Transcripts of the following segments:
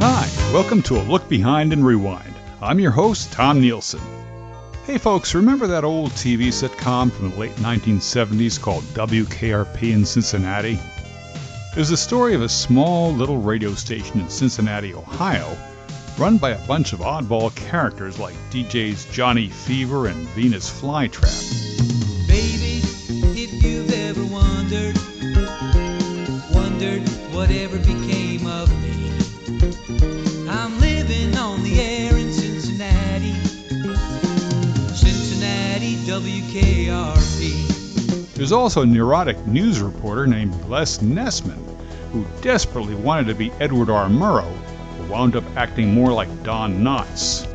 Hi, welcome to a look behind and rewind. I'm your host, Tom Nielson. Hey folks, remember that old TV sitcom from the late 1970s called WKRP in Cincinnati? It was the story of a small little radio station in Cincinnati, Ohio, run by a bunch of oddball characters like DJs Johnny Fever and Venus Flytrap. Baby, if you've ever wondered, wondered whatever became of me, WKRP. There's also a neurotic news reporter named Les Nessman, who desperately wanted to be Edward R. Murrow, but wound up acting more like Don Knotts.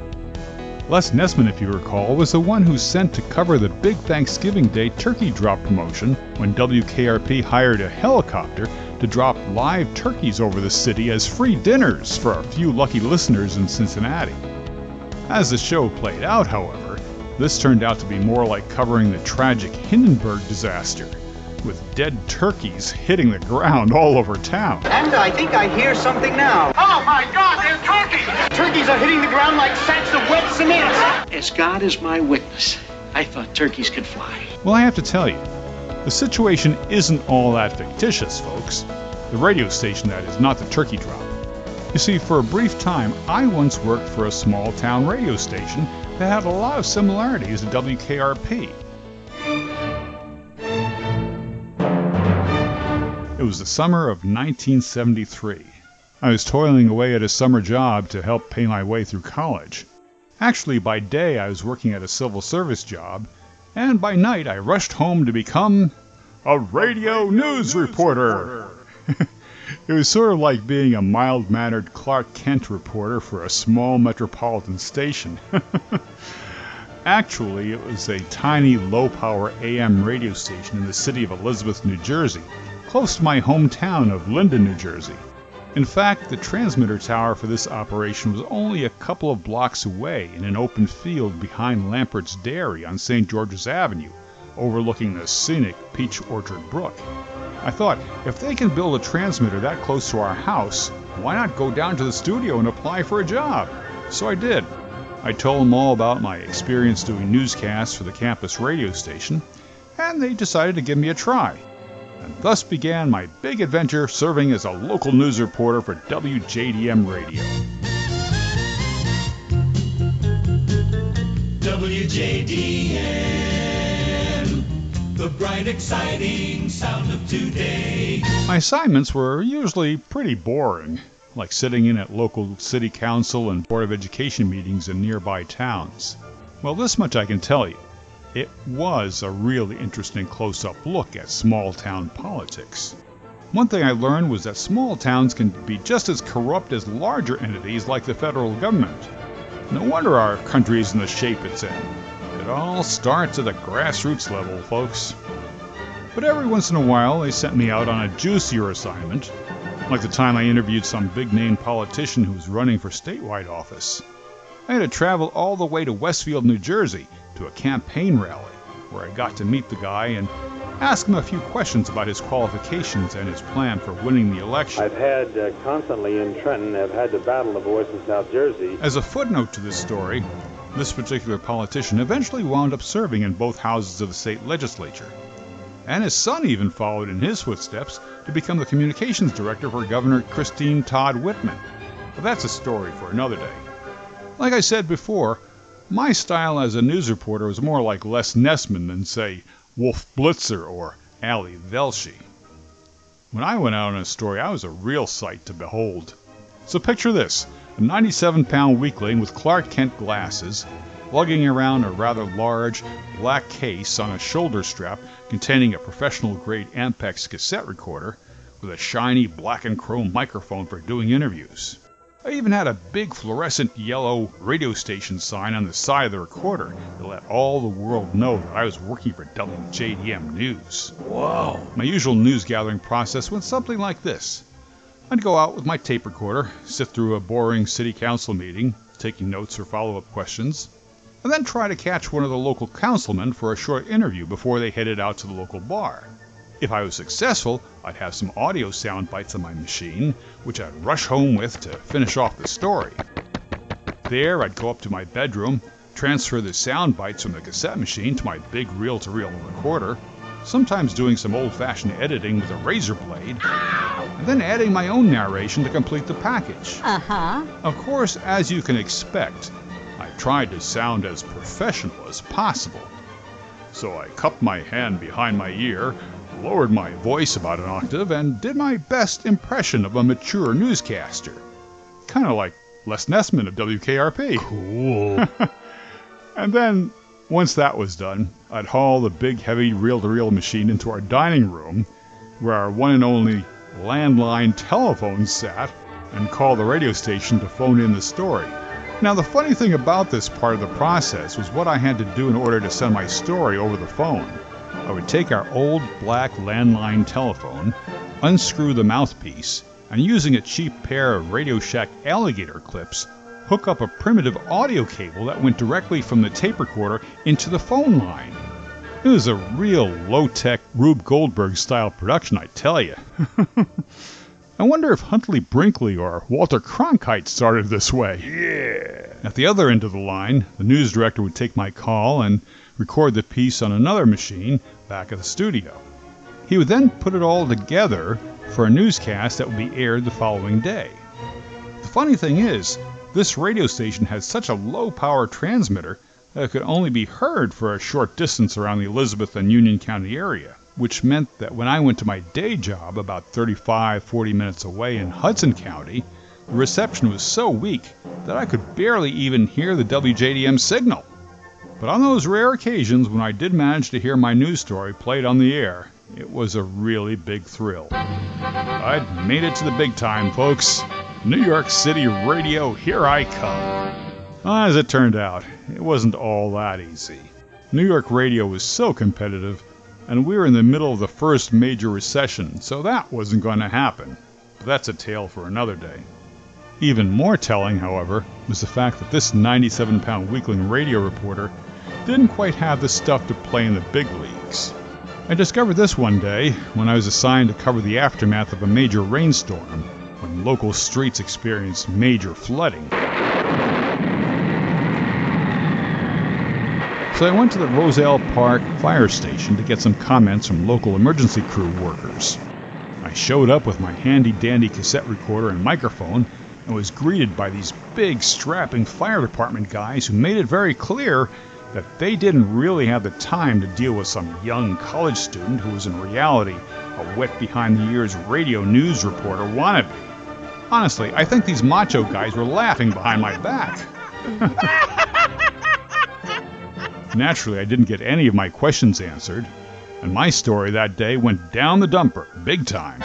Les Nessman, if you recall, was the one who sent to cover the big Thanksgiving Day turkey drop promotion when WKRP hired a helicopter to drop live turkeys over the city as free dinners for a few lucky listeners in Cincinnati. As the show played out, however, this turned out to be more like covering the tragic Hindenburg disaster, with dead turkeys hitting the ground all over town. And I think I hear something now. Oh my God, there's turkeys! Turkeys are hitting the ground like sacks of wet cement. As God is my witness, I thought turkeys could fly. Well, I have to tell you, the situation isn't all that fictitious, folks. The radio station, that is, not the turkey drop. You see, for a brief time, I once worked for a small town radio station that had a lot of similarities to WKRP. It was the summer of 1973. I was toiling away at a summer job to help pay my way through college. Actually, by day I was working at a civil service job, and by night I rushed home to become a radio news reporter. It was sort of like being a mild mannered Clark Kent reporter for a small metropolitan station. Actually, it was a tiny low power AM radio station in the city of Elizabeth, New Jersey, close to my hometown of Linden, New Jersey. In fact, the transmitter tower for this operation was only a couple of blocks away in an open field behind Lampert's Dairy on St. George's Avenue, overlooking the scenic Peach Orchard Brook. I thought, if they can build a transmitter that close to our house, why not go down to the studio and apply for a job? So I did. I told them all about my experience doing newscasts for the campus radio station, and they decided to give me a try. And thus began my big adventure serving as a local news reporter for WJDM Radio. WJDM, exciting sound of today. My assignments were usually pretty boring, like sitting in at local city council and board of education meetings in nearby towns. Well, this much I can tell you. It was a really interesting close up look at small town politics. One thing I learned was that small towns can be just as corrupt as larger entities like the federal government. No wonder our country is in the shape it's in. It all starts at the grassroots level, folks. But every once in a while, they sent me out on a juicier assignment, like the time I interviewed some big name politician who was running for statewide office. I had to travel all the way to Westfield, New Jersey, to a campaign rally, where I got to meet the guy and ask him a few questions about his qualifications and his plan for winning the election. I've had uh, constantly in Trenton, I've had to battle the voice in South Jersey. As a footnote to this story, this particular politician eventually wound up serving in both houses of the state legislature. And his son even followed in his footsteps to become the communications director for Governor Christine Todd Whitman. But that's a story for another day. Like I said before, my style as a news reporter was more like Les Nessman than, say, Wolf Blitzer or Ali Velshi. When I went out on a story, I was a real sight to behold. So picture this a 97 pound weakling with Clark Kent glasses, lugging around a rather large black case on a shoulder strap containing a professional grade Ampex cassette recorder with a shiny black and chrome microphone for doing interviews. I even had a big fluorescent yellow radio station sign on the side of the recorder to let all the world know that I was working for WJDM News. Whoa. My usual news gathering process went something like this. I'd go out with my tape recorder, sit through a boring city council meeting, taking notes or follow up questions, and then try to catch one of the local councilmen for a short interview before they headed out to the local bar. If I was successful, I'd have some audio sound bites on my machine, which I'd rush home with to finish off the story. There, I'd go up to my bedroom, transfer the sound bites from the cassette machine to my big reel to reel recorder, sometimes doing some old fashioned editing with a razor blade, and then adding my own narration to complete the package. Uh huh. Of course, as you can expect, tried to sound as professional as possible. So I cupped my hand behind my ear, lowered my voice about an octave, and did my best impression of a mature newscaster. Kind of like Les Nessman of WKRP. Cool. And then, once that was done, I'd haul the big, heavy reel to reel machine into our dining room, where our one and only landline telephone sat, and call the radio station to phone in the story. Now, the funny thing about this part of the process was what I had to do in order to send my story over the phone. I would take our old black landline telephone, unscrew the mouthpiece, and using a cheap pair of Radio Shack alligator clips, hook up a primitive audio cable that went directly from the tape recorder into the phone line. It was a real low tech Rube Goldberg style production, I tell you. I wonder if Huntley Brinkley or Walter Cronkite started this way. Yeah. At the other end of the line, the news director would take my call and record the piece on another machine back at the studio. He would then put it all together for a newscast that would be aired the following day. The funny thing is, this radio station had such a low power transmitter that it could only be heard for a short distance around the Elizabeth and Union County area, which meant that when I went to my day job about 35 40 minutes away in Hudson County, the reception was so weak that I could barely even hear the WJDM signal. But on those rare occasions when I did manage to hear my news story played on the air, it was a really big thrill. I'd made it to the big time, folks. New York City radio, here I come. As it turned out, it wasn't all that easy. New York radio was so competitive, and we were in the middle of the first major recession, so that wasn't going to happen. But that's a tale for another day. Even more telling, however, was the fact that this 97 pound weakling radio reporter didn't quite have the stuff to play in the big leagues. I discovered this one day when I was assigned to cover the aftermath of a major rainstorm when local streets experienced major flooding. So I went to the Roselle Park fire station to get some comments from local emergency crew workers. I showed up with my handy dandy cassette recorder and microphone and was greeted by these big, strapping fire department guys who made it very clear that they didn't really have the time to deal with some young college student who was in reality a wet behind the ears radio news reporter wannabe. Honestly, I think these macho guys were laughing behind my back. Naturally, I didn't get any of my questions answered, and my story that day went down the dumper, big time.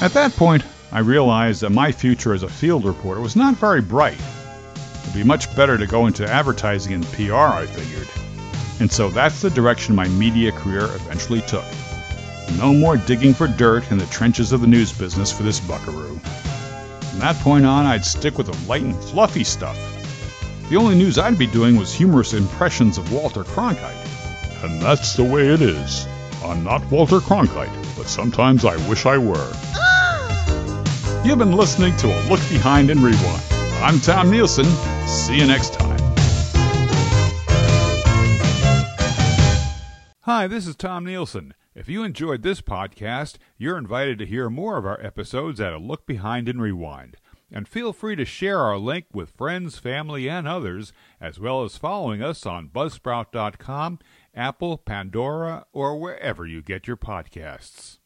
At that point, I realized that my future as a field reporter was not very bright. It'd be much better to go into advertising and PR, I figured. And so that's the direction my media career eventually took. No more digging for dirt in the trenches of the news business for this buckaroo. From that point on, I'd stick with the light and fluffy stuff. The only news I'd be doing was humorous impressions of Walter Cronkite. And that's the way it is. I'm not Walter Cronkite, but sometimes I wish I were. You've been listening to A Look Behind and Rewind. I'm Tom Nielson. See you next time. Hi, this is Tom Nielson. If you enjoyed this podcast, you're invited to hear more of our episodes at A Look Behind and Rewind. And feel free to share our link with friends, family, and others, as well as following us on Buzzsprout.com, Apple, Pandora, or wherever you get your podcasts.